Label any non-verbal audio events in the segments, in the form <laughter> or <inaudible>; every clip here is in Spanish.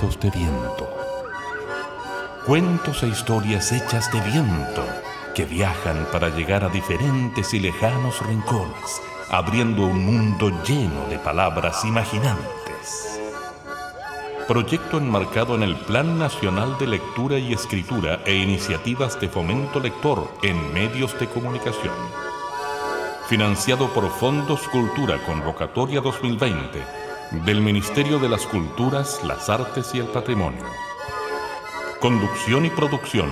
Cuentos de viento. Cuentos e historias hechas de viento que viajan para llegar a diferentes y lejanos rincones, abriendo un mundo lleno de palabras imaginantes. Proyecto enmarcado en el Plan Nacional de Lectura y Escritura e Iniciativas de Fomento Lector en Medios de Comunicación. Financiado por Fondos Cultura Convocatoria 2020 del Ministerio de las Culturas, las Artes y el Patrimonio. Conducción y producción,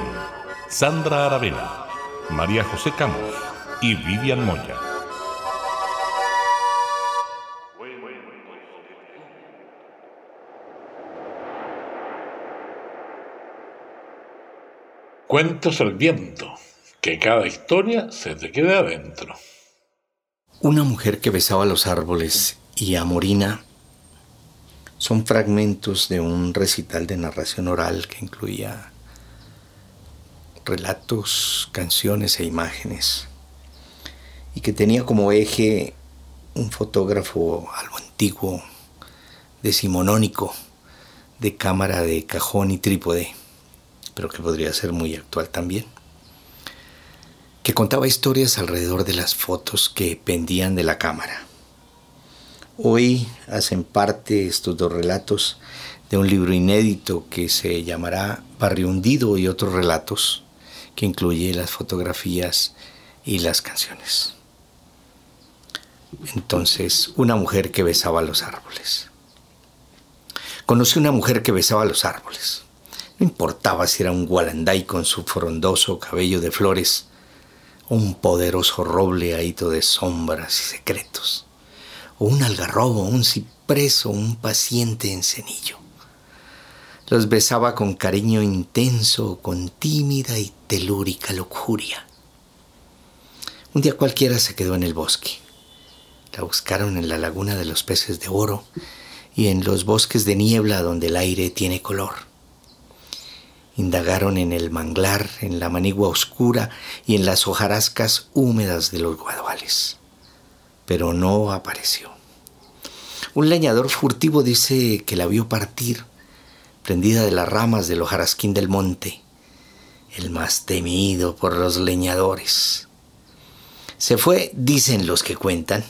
Sandra Aravena, María José Camos y Vivian Moya. Cuentos al viento, que cada historia se te quede adentro. Una mujer que besaba los árboles y a Morina son fragmentos de un recital de narración oral que incluía relatos, canciones e imágenes y que tenía como eje un fotógrafo algo antiguo, decimonónico, de cámara de cajón y trípode, pero que podría ser muy actual también, que contaba historias alrededor de las fotos que pendían de la cámara. Hoy hacen parte estos dos relatos de un libro inédito que se llamará Barrio Hundido y otros relatos, que incluye las fotografías y las canciones. Entonces, una mujer que besaba los árboles. Conocí una mujer que besaba los árboles. No importaba si era un gualanday con su frondoso cabello de flores o un poderoso roble ahito de sombras y secretos o un algarrobo, un ciprés o un paciente encenillo. Los besaba con cariño intenso, con tímida y telúrica lujuria. Un día cualquiera se quedó en el bosque. La buscaron en la laguna de los peces de oro y en los bosques de niebla donde el aire tiene color. Indagaron en el manglar, en la manigua oscura y en las hojarascas húmedas de los guaduales pero no apareció. Un leñador furtivo dice que la vio partir, prendida de las ramas del hojarasquín del monte, el más temido por los leñadores. Se fue, dicen los que cuentan,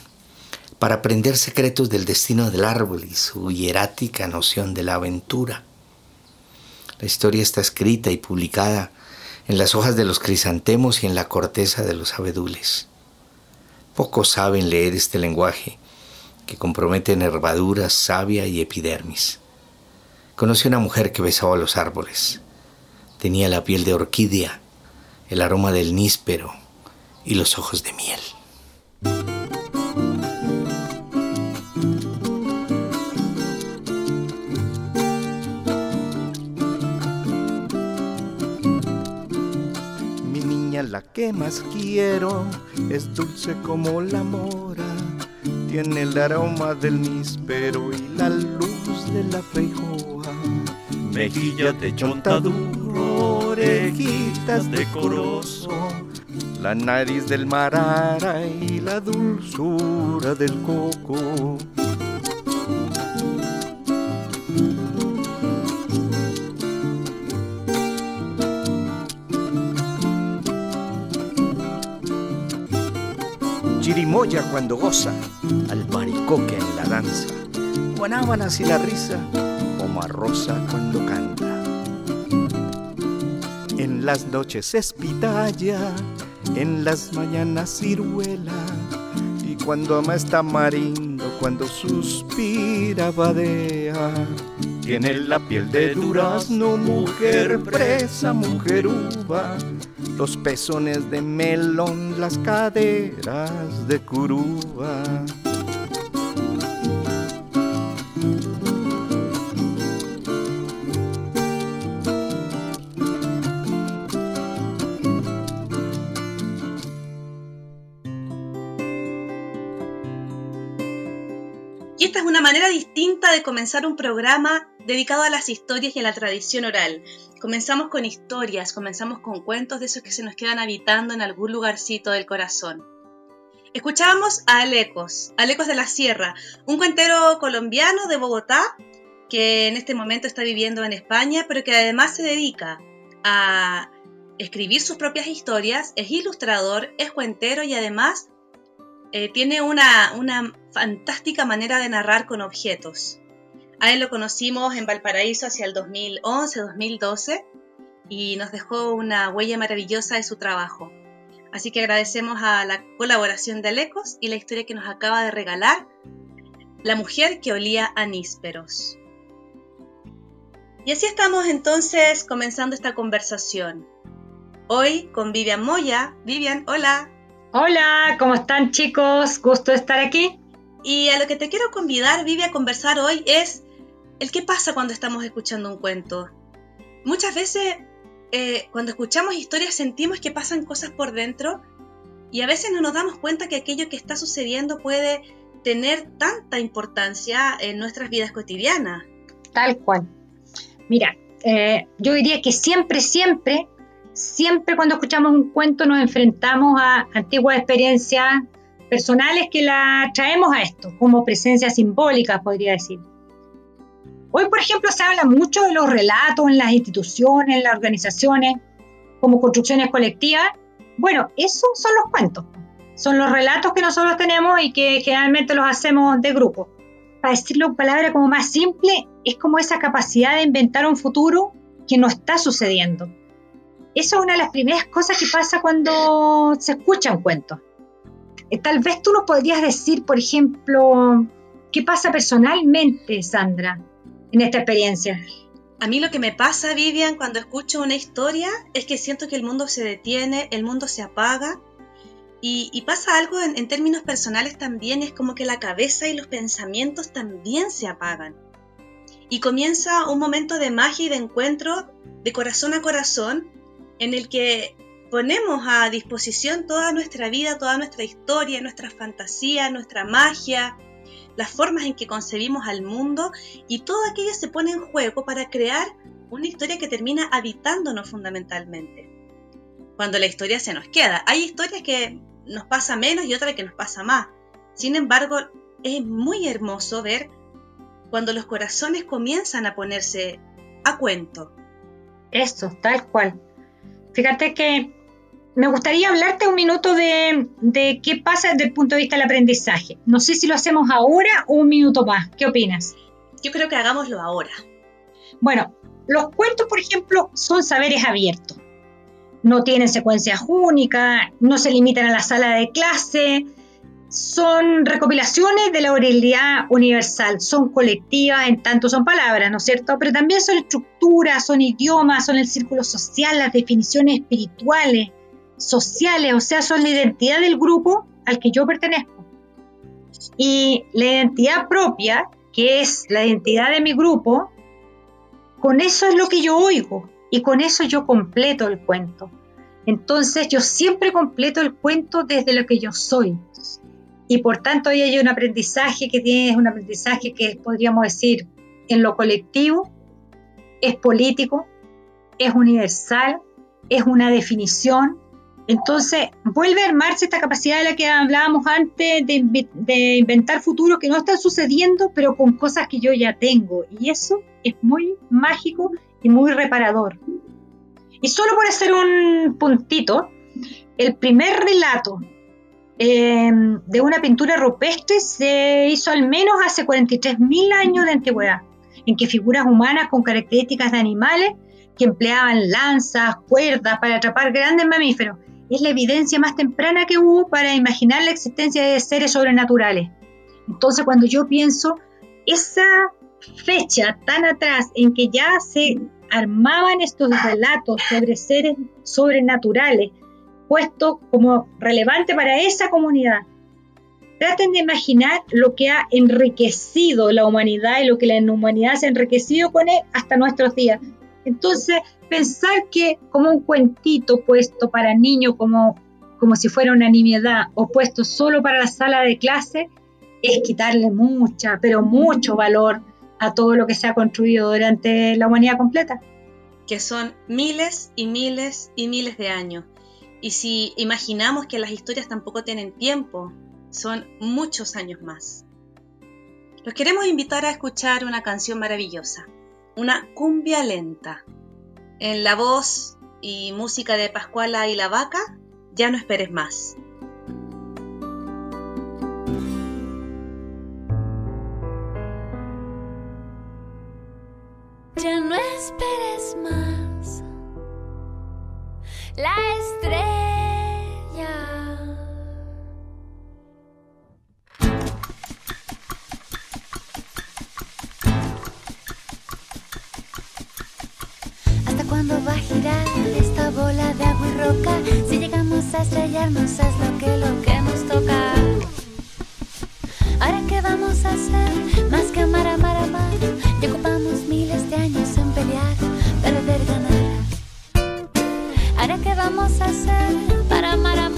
para aprender secretos del destino del árbol y su hierática noción de la aventura. La historia está escrita y publicada en las hojas de los crisantemos y en la corteza de los abedules. Pocos saben leer este lenguaje que compromete nervaduras, savia y epidermis. Conocí una mujer que besaba los árboles. Tenía la piel de orquídea, el aroma del níspero y los ojos de miel. Que más quiero es dulce como la mora, tiene el aroma del níspero y la luz de la feijoa. Mejillas de chontaduro, orejitas de corozo, la nariz del marara y la dulzura del coco. Chirimoya cuando goza, al baricoque en la danza, guanábanas y la risa, como a rosa cuando canta. En las noches es pitaya, en las mañanas ciruela, y cuando ama está marindo, cuando suspira vadea. Tiene la piel de durazno, mujer presa, mujer uva los pezones de melón, las caderas de curúa. Y esta es una manera distinta de comenzar un programa dedicado a las historias y a la tradición oral. Comenzamos con historias, comenzamos con cuentos de esos que se nos quedan habitando en algún lugarcito del corazón. Escuchábamos a Alecos, Alecos de la Sierra, un cuentero colombiano de Bogotá que en este momento está viviendo en España, pero que además se dedica a escribir sus propias historias, es ilustrador, es cuentero y además eh, tiene una, una fantástica manera de narrar con objetos. A él lo conocimos en Valparaíso hacia el 2011-2012 y nos dejó una huella maravillosa de su trabajo. Así que agradecemos a la colaboración de Alecos y la historia que nos acaba de regalar, La mujer que olía a nísperos. Y así estamos entonces comenzando esta conversación. Hoy con Vivian Moya. Vivian, hola. Hola, ¿cómo están chicos? Gusto estar aquí. Y a lo que te quiero convidar, Vivi, a conversar hoy es el qué pasa cuando estamos escuchando un cuento. Muchas veces eh, cuando escuchamos historias sentimos que pasan cosas por dentro y a veces no nos damos cuenta que aquello que está sucediendo puede tener tanta importancia en nuestras vidas cotidianas. Tal cual. Mira, eh, yo diría que siempre, siempre, siempre cuando escuchamos un cuento nos enfrentamos a antiguas experiencias personales que la traemos a esto, como presencia simbólica, podría decir. Hoy, por ejemplo, se habla mucho de los relatos en las instituciones, en las organizaciones, como construcciones colectivas. Bueno, esos son los cuentos. Son los relatos que nosotros tenemos y que generalmente los hacemos de grupo. Para decirlo en palabras como más simple, es como esa capacidad de inventar un futuro que no está sucediendo. Eso es una de las primeras cosas que pasa cuando se escuchan cuentos. Eh, tal vez tú nos podrías decir, por ejemplo, qué pasa personalmente, Sandra, en esta experiencia? A mí lo que me pasa, Vivian, cuando escucho una historia es que siento que el mundo se detiene, el mundo se apaga y, pasa algo en, en, términos personales también, es como que la cabeza y los pensamientos también se apagan. Y comienza un momento de magia y de encuentro de corazón a corazón en el que ponemos a disposición toda nuestra vida, toda nuestra historia, nuestra fantasía, nuestra magia, las formas en que concebimos al mundo y todo aquello se pone en juego para crear una historia que termina habitándonos fundamentalmente. Cuando la historia se nos queda, hay historias que nos pasa menos y otras que nos pasa más. Sin embargo, es muy hermoso ver cuando los corazones comienzan a ponerse a cuento. Esto, tal cual. Fíjate que me gustaría hablarte un minuto de, qué pasa desde el punto de vista del aprendizaje. No sé si lo hacemos ahora o un minuto más. ¿Qué opinas? Yo creo que hagámoslo ahora. Bueno, los cuentos, por ejemplo, son saberes abiertos. No tienen secuencias únicas, no se limitan a la sala de clase, son recopilaciones de la oralidad universal, son colectivas en tanto son palabras, ¿no es cierto? Pero también son estructuras, son idiomas, son el círculo social, las definiciones espirituales, sociales, o sea, son la identidad del grupo al que yo pertenezco. Y la identidad propia, que es la identidad de mi grupo, con eso es lo que yo oigo y con eso yo completo el cuento. Entonces yo siempre completo el cuento desde lo que yo soy. Y por tanto ahí hay un aprendizaje que tiene, un aprendizaje que podríamos decir en lo colectivo, es político, es universal, es una definición, entonces, vuelve a armarse esta capacidad de la que hablábamos antes de, inventar futuros que no están sucediendo, pero con cosas que yo ya tengo. Y eso es muy mágico y muy reparador. Y solo por hacer un puntito, el primer relato em, de una pintura rupestre se hizo al menos hace 43.000 años de antigüedad, en que figuras humanas con características de animales que empleaban lanzas, cuerdas para atrapar grandes mamíferos es la evidencia más temprana que hubo para imaginar la existencia de seres sobrenaturales. Entonces, cuando yo pienso esa fecha tan atrás en que ya se armaban estos relatos sobre seres sobrenaturales, puesto como relevante para esa comunidad, traten de imaginar lo que ha enriquecido la humanidad y lo que la humanidad se ha enriquecido con él hasta nuestros días. Entonces, pensar que como un cuentito puesto para niños como, como si fuera una nimiedad o puesto solo para la sala de clase es quitarle mucha, pero mucho valor a todo lo que se ha construido durante la humanidad completa. Que son miles y miles y miles de años. Y si imaginamos que las historias tampoco tienen tiempo, son muchos años más. Los queremos invitar a escuchar una canción maravillosa, una cumbia lenta, en la voz y música de Pascuala y la Vaca, ya no esperes más. Ya no esperes más la estrella. ¿Hasta cuándo va a girar esta bola de agua y roca? Si llegamos a estrellarnos es lo que lo que nos toca. Ahora qué vamos a hacer más que amar, amar, amar. Y ocupamos miles de años en pelear, perder, ganar. Ahora qué vamos a hacer para amar, amar.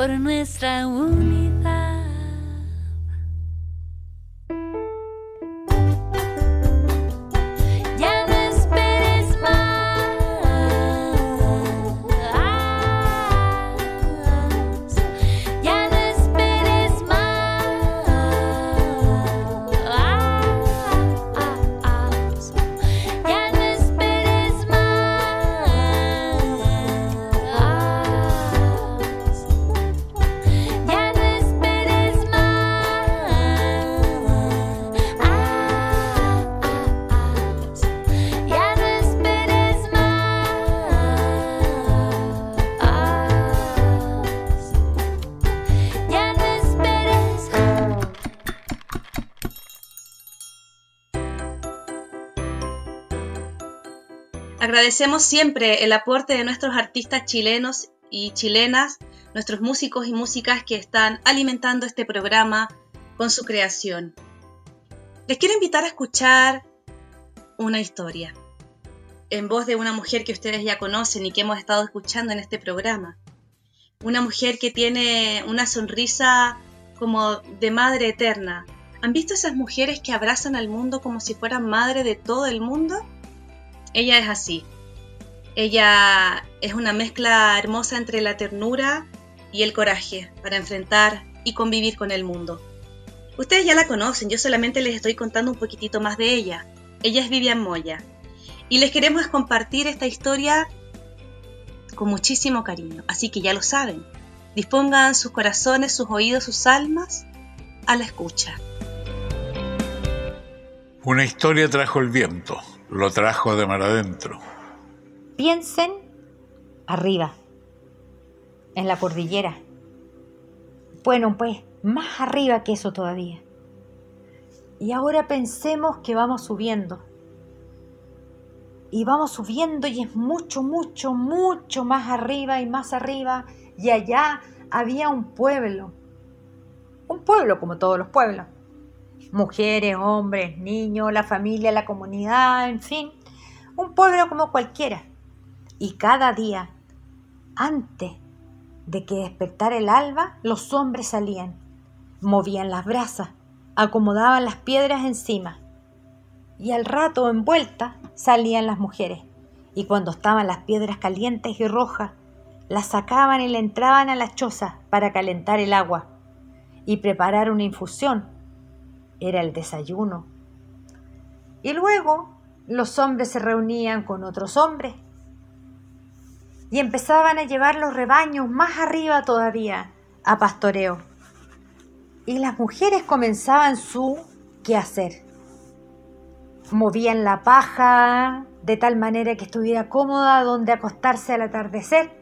Por nuestra unidad. Agradecemos siempre el aporte de nuestros artistas chilenos y chilenas, nuestros músicos y músicas que están alimentando este programa con su creación. Les quiero invitar a escuchar una historia en voz de una mujer que ustedes ya conocen y que hemos estado escuchando en este programa. Una mujer que tiene una sonrisa como de madre eterna. ¿Han visto esas mujeres que abrazan al mundo como si fueran madre de todo el mundo? Ella es así. Ella es una mezcla hermosa entre la ternura y el coraje para enfrentar y convivir con el mundo. Ustedes ya la conocen, yo solamente les estoy contando un poquitito más de ella. Ella es Vivian Moya. Y les queremos compartir esta historia con muchísimo cariño. Así que ya lo saben. Dispongan sus corazones, sus oídos, sus almas a la escucha. Una historia trajo el viento, lo trajo de mar adentro. piensen arriba, en la cordillera. Bueno, pues más arriba que eso todavía. Y ahora pensemos que vamos subiendo. Y vamos subiendo y es mucho, mucho, mucho más arriba y más arriba. Y allá había un pueblo. Un pueblo como todos los pueblos. Mujeres, hombres, niños, la familia, la comunidad, en fin. Un pueblo como cualquiera. Y cada día, antes de que despertara el alba, los hombres salían, movían las brasas, acomodaban las piedras encima. Y al rato, envueltas, salían las mujeres. Y cuando estaban las piedras calientes y rojas, las sacaban y le entraban a la choza para calentar el agua y preparar una infusión. Era el desayuno. Y luego los hombres se reunían con otros hombres y empezaban a llevar los rebaños más arriba todavía a pastoreo. Y las mujeres comenzaban su quehacer. Movían la paja de tal manera que estuviera cómoda donde acostarse al atardecer.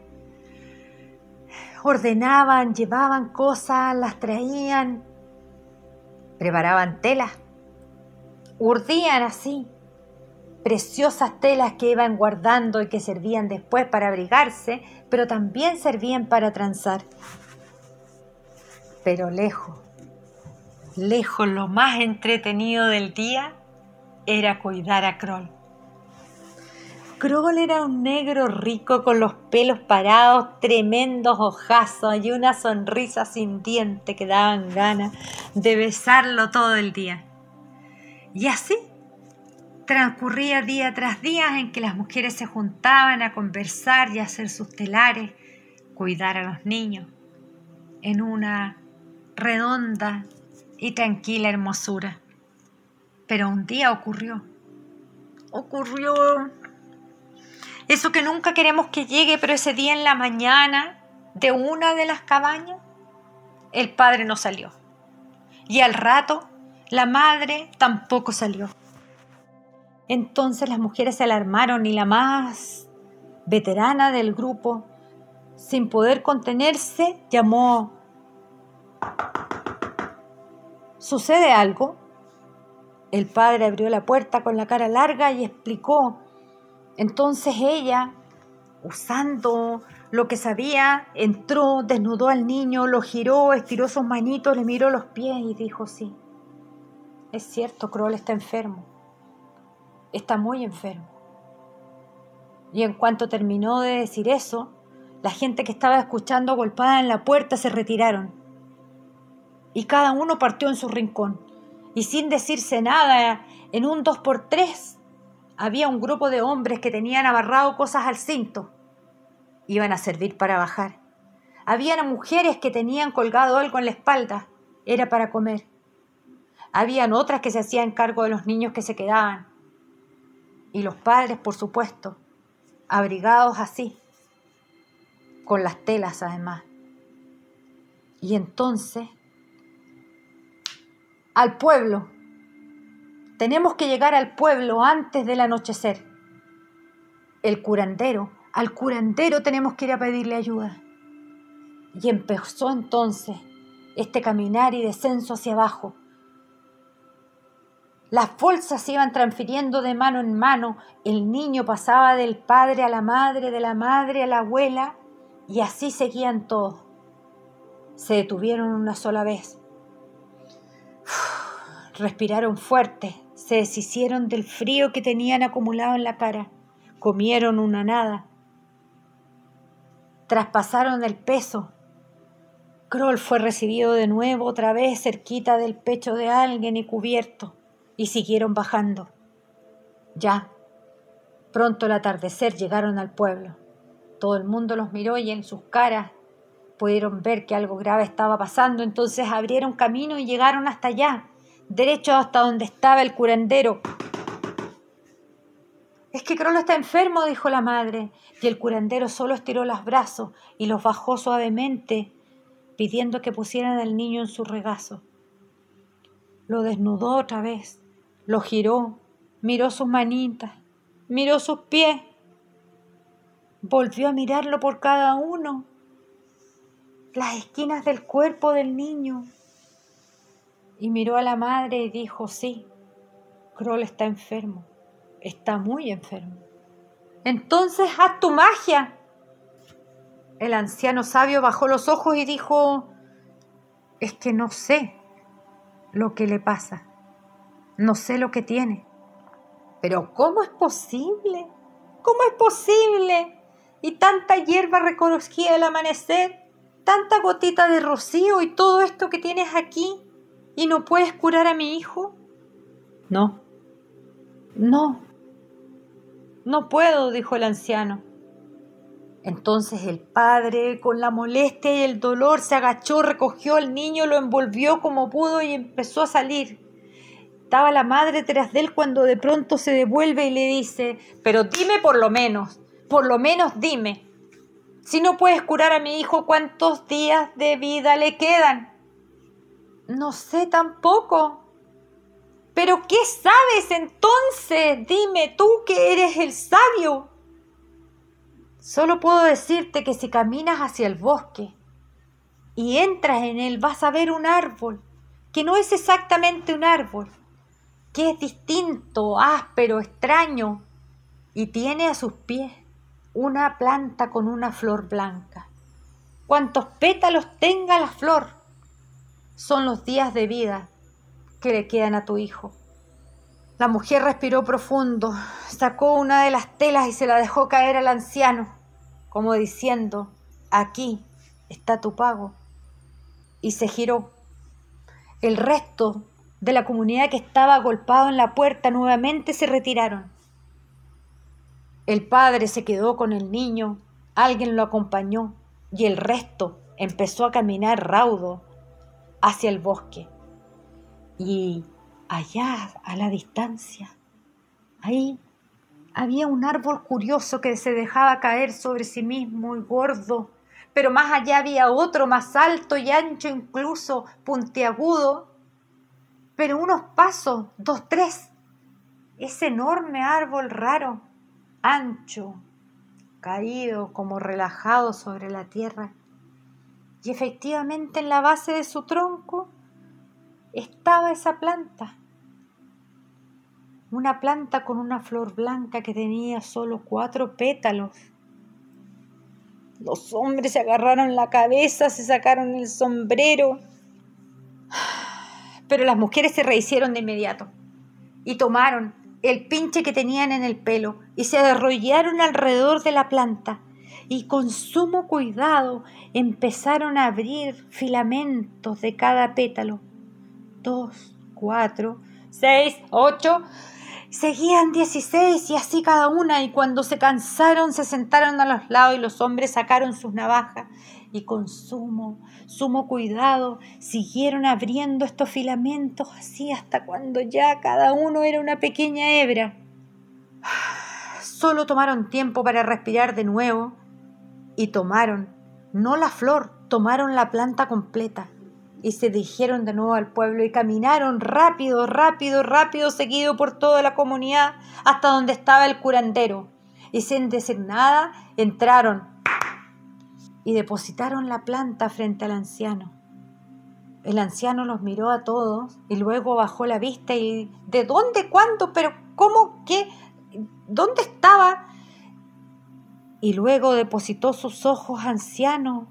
Ordenaban, llevaban cosas, las traían, preparaban telas, urdían así preciosas telas que iban guardando y que servían después para abrigarse, pero también servían para transar. Pero lejos, lejos lo más entretenido del día era cuidar a Kroll. Kroll era un negro rico con los pelos parados, tremendos ojazos y una sonrisa sin diente que daban ganas de besarlo todo el día. Y así transcurría día tras día en que las mujeres se juntaban a conversar y a hacer sus telares, cuidar a los niños, en una redonda y tranquila hermosura. Pero un día ocurrió, ocurrió eso que nunca queremos que llegue, pero ese día en la mañana de una de las cabañas, el padre no salió. Y al rato, la madre tampoco salió. Entonces las mujeres se alarmaron y la más veterana del grupo, sin poder contenerse, llamó, ¿sucede algo? El padre abrió la puerta con la cara larga y explicó. Entonces ella, usando lo que sabía, entró, desnudó al niño, lo giró, estiró sus manitos, le miró los pies y dijo, sí, es cierto, Kroll está enfermo está muy enfermo. Y en cuanto terminó de decir eso, la gente que estaba escuchando golpada en la puerta se retiraron. Y cada uno partió en su rincón. Y sin decirse nada, en un dos por tres, había un grupo de hombres que tenían abarrado cosas al cinto. Iban a servir para bajar. Habían mujeres que tenían colgado algo en la espalda. Era para comer. Habían otras que se hacían cargo de los niños que se quedaban y los padres, por supuesto, abrigados así, con las telas además. Y entonces, al pueblo, tenemos que llegar al pueblo antes del anochecer. El curandero, al curandero tenemos que ir a pedirle ayuda. Y empezó entonces este caminar y descenso hacia abajo, las bolsas se iban transfiriendo de mano en mano, el niño pasaba del padre a la madre, de la madre a la abuela, y así seguían todos. Se detuvieron una sola vez. Respiraron fuerte, se deshicieron del frío que tenían acumulado en la cara, comieron una nada, traspasaron el peso. Kroll fue recibido de nuevo otra vez cerquita del pecho de alguien y cubierto y siguieron bajando. Ya, pronto al atardecer llegaron al pueblo. Todo el mundo los miró y en sus caras pudieron ver que algo grave estaba pasando, entonces abrieron camino y llegaron hasta allá, derecho hasta donde estaba el curandero. Es que Crollo está enfermo, dijo la madre, y el curandero solo estiró los brazos y los bajó suavemente, pidiendo que pusieran al niño en su regazo. Lo desnudó otra vez lo giró, miró sus manitas, miró sus pies. volvió a mirarlo por cada uno, las esquinas del cuerpo del niño, y miró a la madre y dijo, sí, Kroll está enfermo, está muy enfermo. Entonces haz tu magia. El anciano sabio bajó los ojos y dijo, es que no sé lo que le pasa, no sé lo que tiene. Pero ¿cómo es posible? ¿Cómo es posible? Y tanta hierba recogida al amanecer, tanta gotita de rocío y todo esto que tienes aquí, y no puedes curar a mi hijo. No, no, no puedo, dijo el anciano. Entonces el padre, con la molestia y el dolor, se agachó, recogió al niño, lo envolvió como pudo y empezó a salir. Estaba la madre tras de él cuando de pronto se devuelve y le dice, pero dime por lo menos, por lo menos dime, si no puedes curar a mi hijo, ¿cuántos días de vida le quedan? No sé tampoco. Pero ¿qué sabes entonces? Dime tú que eres el sabio. Solo puedo decirte que si caminas hacia el bosque y entras en él vas a ver un árbol, que no es exactamente un árbol, que es distinto, áspero, extraño, y tiene a sus pies una planta con una flor blanca. Cuantos pétalos tenga la flor, son los días de vida que le quedan a tu hijo. La mujer respiró profundo, sacó una de las telas y se la dejó caer al anciano, como diciendo, aquí está tu pago. Y se giró. El resto de la comunidad que estaba agolpado en la puerta nuevamente se retiraron. El padre se quedó con el niño, alguien lo acompañó y el resto empezó a caminar raudo hacia el bosque. Y allá, a la distancia, ahí había un árbol curioso que se dejaba caer sobre sí mismo y gordo, pero más allá había otro más alto y ancho, incluso puntiagudo, pero unos pasos, dos, tres. Ese enorme árbol raro, ancho, caído como relajado sobre la tierra. Y efectivamente en la base de su tronco estaba esa planta. Una planta con una flor blanca que tenía solo cuatro pétalos. Los hombres se agarraron la cabeza, se sacaron el sombrero pero las mujeres se rehicieron de inmediato y tomaron el pinche que tenían en el pelo y se arrollaron alrededor de la planta y con sumo cuidado empezaron a abrir filamentos de cada pétalo. Dos, cuatro, seis, ocho. Seguían dieciséis y así cada una y cuando se cansaron se sentaron a los lados y los hombres sacaron sus navajas y con sumo, sumo cuidado siguieron abriendo estos filamentos así hasta cuando ya cada uno era una pequeña hebra. <sighs> Solo tomaron tiempo para respirar de nuevo y tomaron, no la flor, tomaron la planta completa y se dirigieron de nuevo al pueblo y caminaron rápido, rápido, rápido, seguido por toda la comunidad hasta donde estaba el curandero. Y sin decir nada, entraron y depositaron la planta frente al anciano. El anciano los miró a todos y luego bajó la vista y ¿de dónde? ¿Cuándo? ¿Pero cómo? ¿Qué? ¿Dónde estaba? Y luego depositó sus ojos ancianos,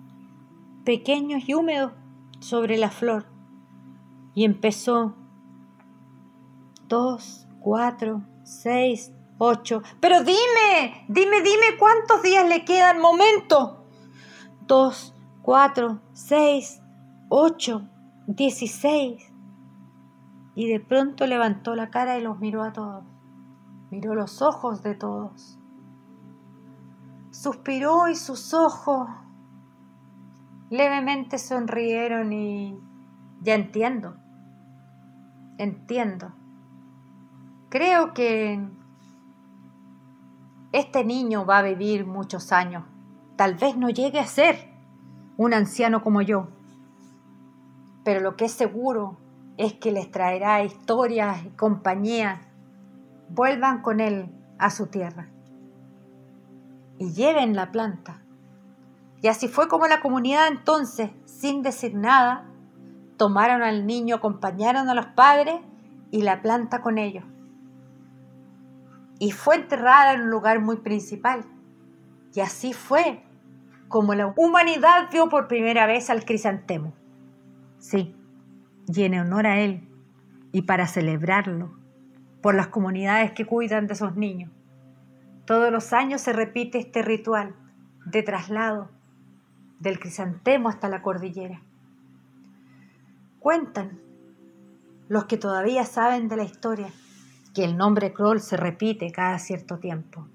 pequeños y húmedos, sobre la flor y empezó dos, cuatro, seis, ocho. Pero dime, dime, dime cuántos días le quedan. Momento dos, cuatro, seis, ocho, dieciséis. Y de pronto levantó la cara y los miró a todos. Miró los ojos de todos. Suspiró y sus ojos levemente sonrieron y ya entiendo. Entiendo. Creo que este niño va a vivir muchos años tal vez no llegue a ser un anciano como yo, pero lo que es seguro es que les traerá historias y compañía. Vuelvan con él a su tierra. Y lleven la planta. Y así fue como la comunidad entonces, sin decir nada, tomaron al niño, acompañaron a los padres y la planta con ellos. Y fue enterrada en un lugar muy principal. Y así fue como la humanidad vio por primera vez al crisantemo. Sí, y en honor a él, y para celebrarlo, por las comunidades que cuidan de esos niños. Todos los años se repite este ritual de traslado del crisantemo hasta la cordillera. Cuentan los que todavía saben de la historia que el nombre Kroll se repite cada cierto tiempo.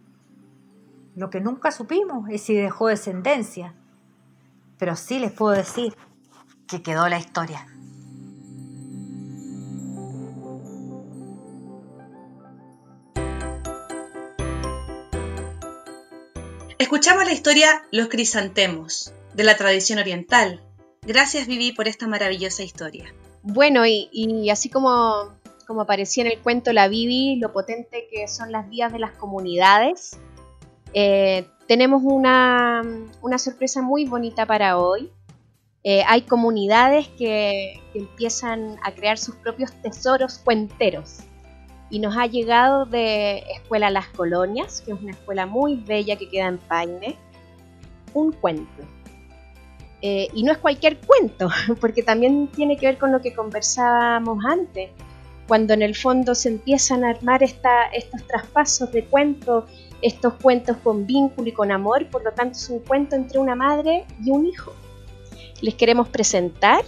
Lo que nunca supimos es si dejó descendencia, pero sí les puedo decir que quedó la historia. Escuchamos la historia Los crisantemos, de la tradición oriental. Gracias Vivi por esta maravillosa historia. Bueno, y, así como, como aparecía en el cuento la Vivi, lo potente que son las vías de las comunidades, eh, tenemos una, sorpresa muy bonita para hoy. Eh, hay comunidades que empiezan a crear sus propios tesoros cuenteros y nos ha llegado de Escuela Las Colonias, que es una escuela muy bella que queda en Paine, un cuento. Eh, y no es cualquier cuento, <laughs> porque también tiene que ver con lo que conversábamos antes, cuando en el fondo se empiezan a armar estos traspasos de cuentos, estos cuentos con vínculo y con amor, por lo tanto es un cuento entre una madre y un hijo. Les queremos presentar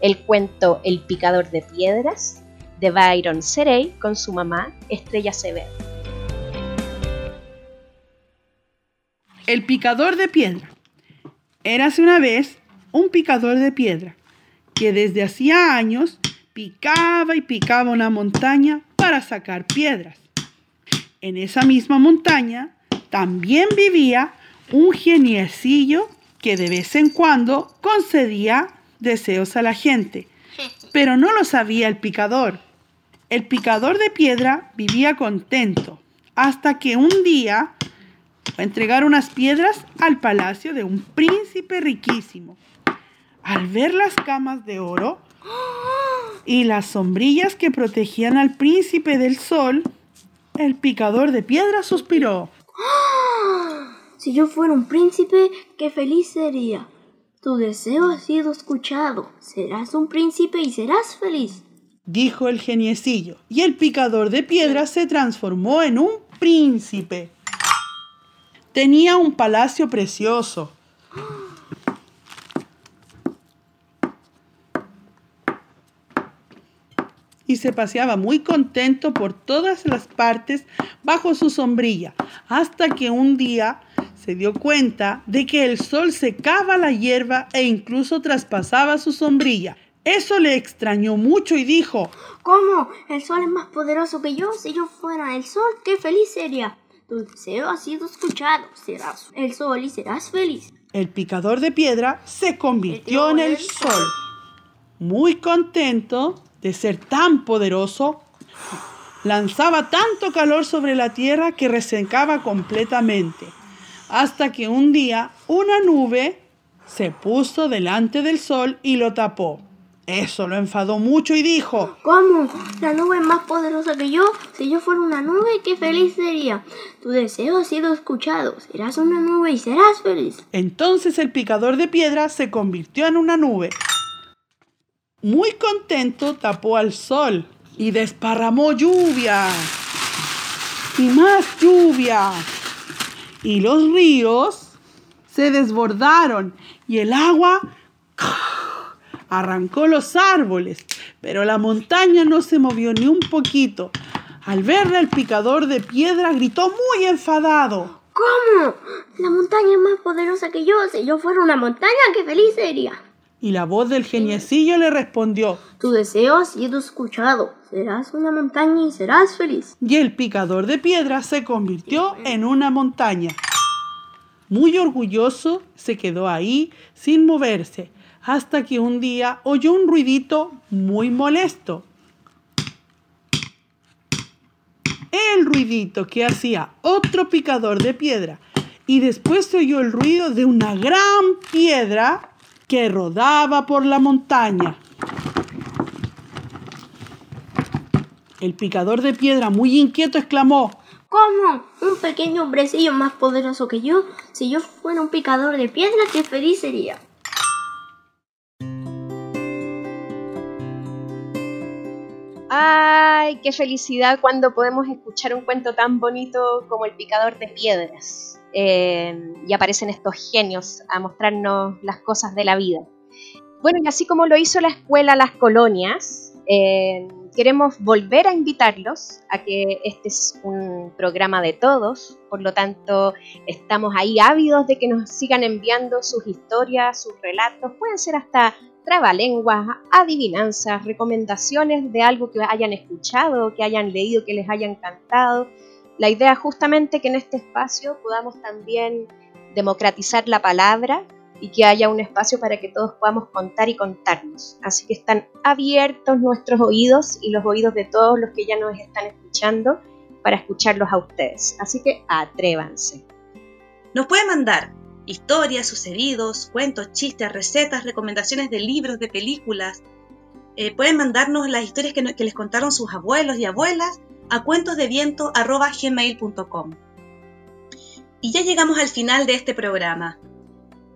el cuento El picador de piedras, de Byron Serey con su mamá, Estrella Severo. El picador de piedra. Érase una vez un picador de piedra que desde hacía años picaba y picaba una montaña para sacar piedras. En esa misma montaña también vivía un geniecillo que de vez en cuando concedía deseos a la gente, pero no lo sabía el picador. El picador de piedra vivía contento hasta que un día fue a entregar unas piedras al palacio de un príncipe riquísimo. Al ver las camas de oro y las sombrillas que protegían al príncipe del sol, el picador de piedra suspiró. Si yo fuera un príncipe, qué feliz sería. Tu deseo ha sido escuchado. Serás un príncipe y serás feliz dijo el geniecillo, y el picador de piedras se transformó en un príncipe. Tenía un palacio precioso. Y se paseaba muy contento por todas las partes bajo su sombrilla, hasta que un día se dio cuenta de que el sol secaba la hierba e incluso traspasaba su sombrilla. Eso le extrañó mucho y dijo, ¿Cómo? El sol es más poderoso que yo. Si yo fuera el sol, qué feliz sería. Tu deseo ha sido escuchado. Serás el sol y serás feliz. El picador de piedra se convirtió en el sol. Muy contento de ser tan poderoso, lanzaba tanto calor sobre la tierra que resecaba completamente. Hasta que un día una nube se puso delante del sol y lo tapó. Eso lo enfadó mucho y dijo, ¿Cómo? La nube es más poderosa que yo. Si yo fuera una nube, qué feliz sería. Tu deseo ha sido escuchado. Serás una nube y serás feliz. Entonces el picador de piedra se convirtió en una nube. Muy contento tapó al sol y desparramó lluvia. Y más lluvia. Y los ríos se desbordaron y el agua arrancó los árboles, pero la montaña no se movió ni un poquito. Al verla el picador de piedra gritó muy enfadado. ¿Cómo? La montaña es más poderosa que yo. Si yo fuera una montaña, qué feliz sería. Y la voz del geniecillo le respondió. Tu deseo ha sido escuchado. Serás una montaña y serás feliz. Y el picador de piedra se convirtió en una montaña. Muy orgulloso, se quedó ahí sin moverse hasta que un día oyó un ruidito muy molesto. El ruidito que hacía otro picador de piedra y después se oyó el ruido de una gran piedra que rodaba por la montaña. El picador de piedra, muy inquieto, exclamó, ¿Cómo? ¿Un pequeño hombrecillo más poderoso que yo? Si yo fuera un picador de piedra, qué feliz sería. Ay, qué felicidad cuando podemos escuchar un cuento tan bonito como El picador de piedras. Eh, y aparecen estos genios a mostrarnos las cosas de la vida. Bueno, y así como lo hizo la escuela Las Colonias, eh, queremos volver a invitarlos a que este es un programa de todos, por lo tanto estamos ahí ávidos de que nos sigan enviando sus historias, sus relatos, pueden ser hasta trabalenguas, adivinanzas, recomendaciones de algo que hayan escuchado, que hayan leído, que les haya encantado. La idea es justamente que en este espacio podamos también democratizar la palabra y que haya un espacio para que todos podamos contar y contarnos. Así que están abiertos nuestros oídos y los oídos de todos los que ya nos están escuchando para escucharlos a ustedes. Así que atrévanse. Nos pueden mandar historias, sucedidos, cuentos, chistes, recetas, recomendaciones de libros, de películas. Eh, pueden mandarnos las historias que, les contaron sus abuelos y abuelas a cuentosdeviento.gmail.com. Y ya llegamos al final de este programa.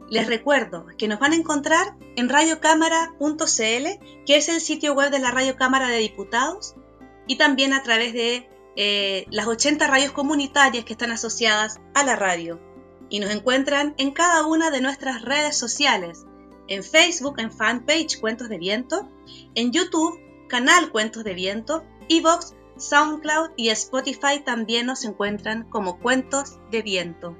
Les recuerdo que nos van a encontrar en radiocámara.cl, que es el sitio web de la Radio Cámara de Diputados, y también a través de eh, las 80 radios comunitarias que están asociadas a la radio y nos encuentran en cada una de nuestras redes sociales, en Facebook, en fanpage Cuentos de Viento, en YouTube, canal Cuentos de Viento, Evox, SoundCloud y Spotify también nos encuentran como Cuentos de Viento.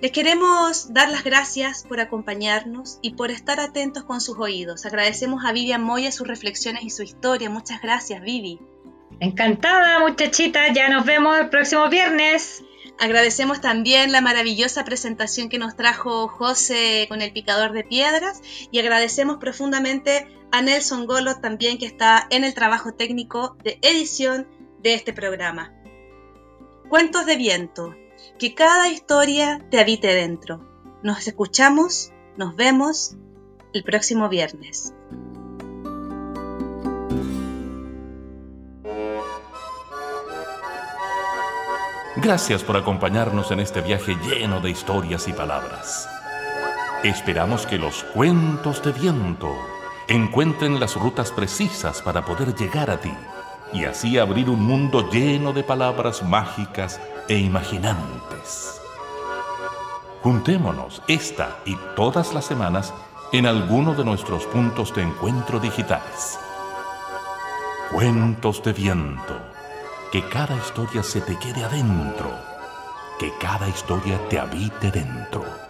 Les queremos dar las gracias por acompañarnos y por estar atentos con sus oídos. Agradecemos a Vivian Moya sus reflexiones y su historia. Muchas gracias, Vivi. Encantada, muchachita. Ya nos vemos el próximo viernes. Agradecemos también la maravillosa presentación que nos trajo José con el picador de piedras y agradecemos profundamente a Nelson Golo también que está en el trabajo técnico de edición de este programa. Cuentos de viento, que cada historia te habite dentro. Nos escuchamos, nos vemos el próximo viernes. Gracias por acompañarnos en este viaje lleno de historias y palabras. Esperamos que los cuentos de viento encuentren las rutas precisas para poder llegar a ti y así abrir un mundo lleno de palabras mágicas e imaginantes. Juntémonos esta y todas las semanas en alguno de nuestros puntos de encuentro digitales. Cuentos de viento que cada historia se te quede adentro, que cada historia te habite dentro.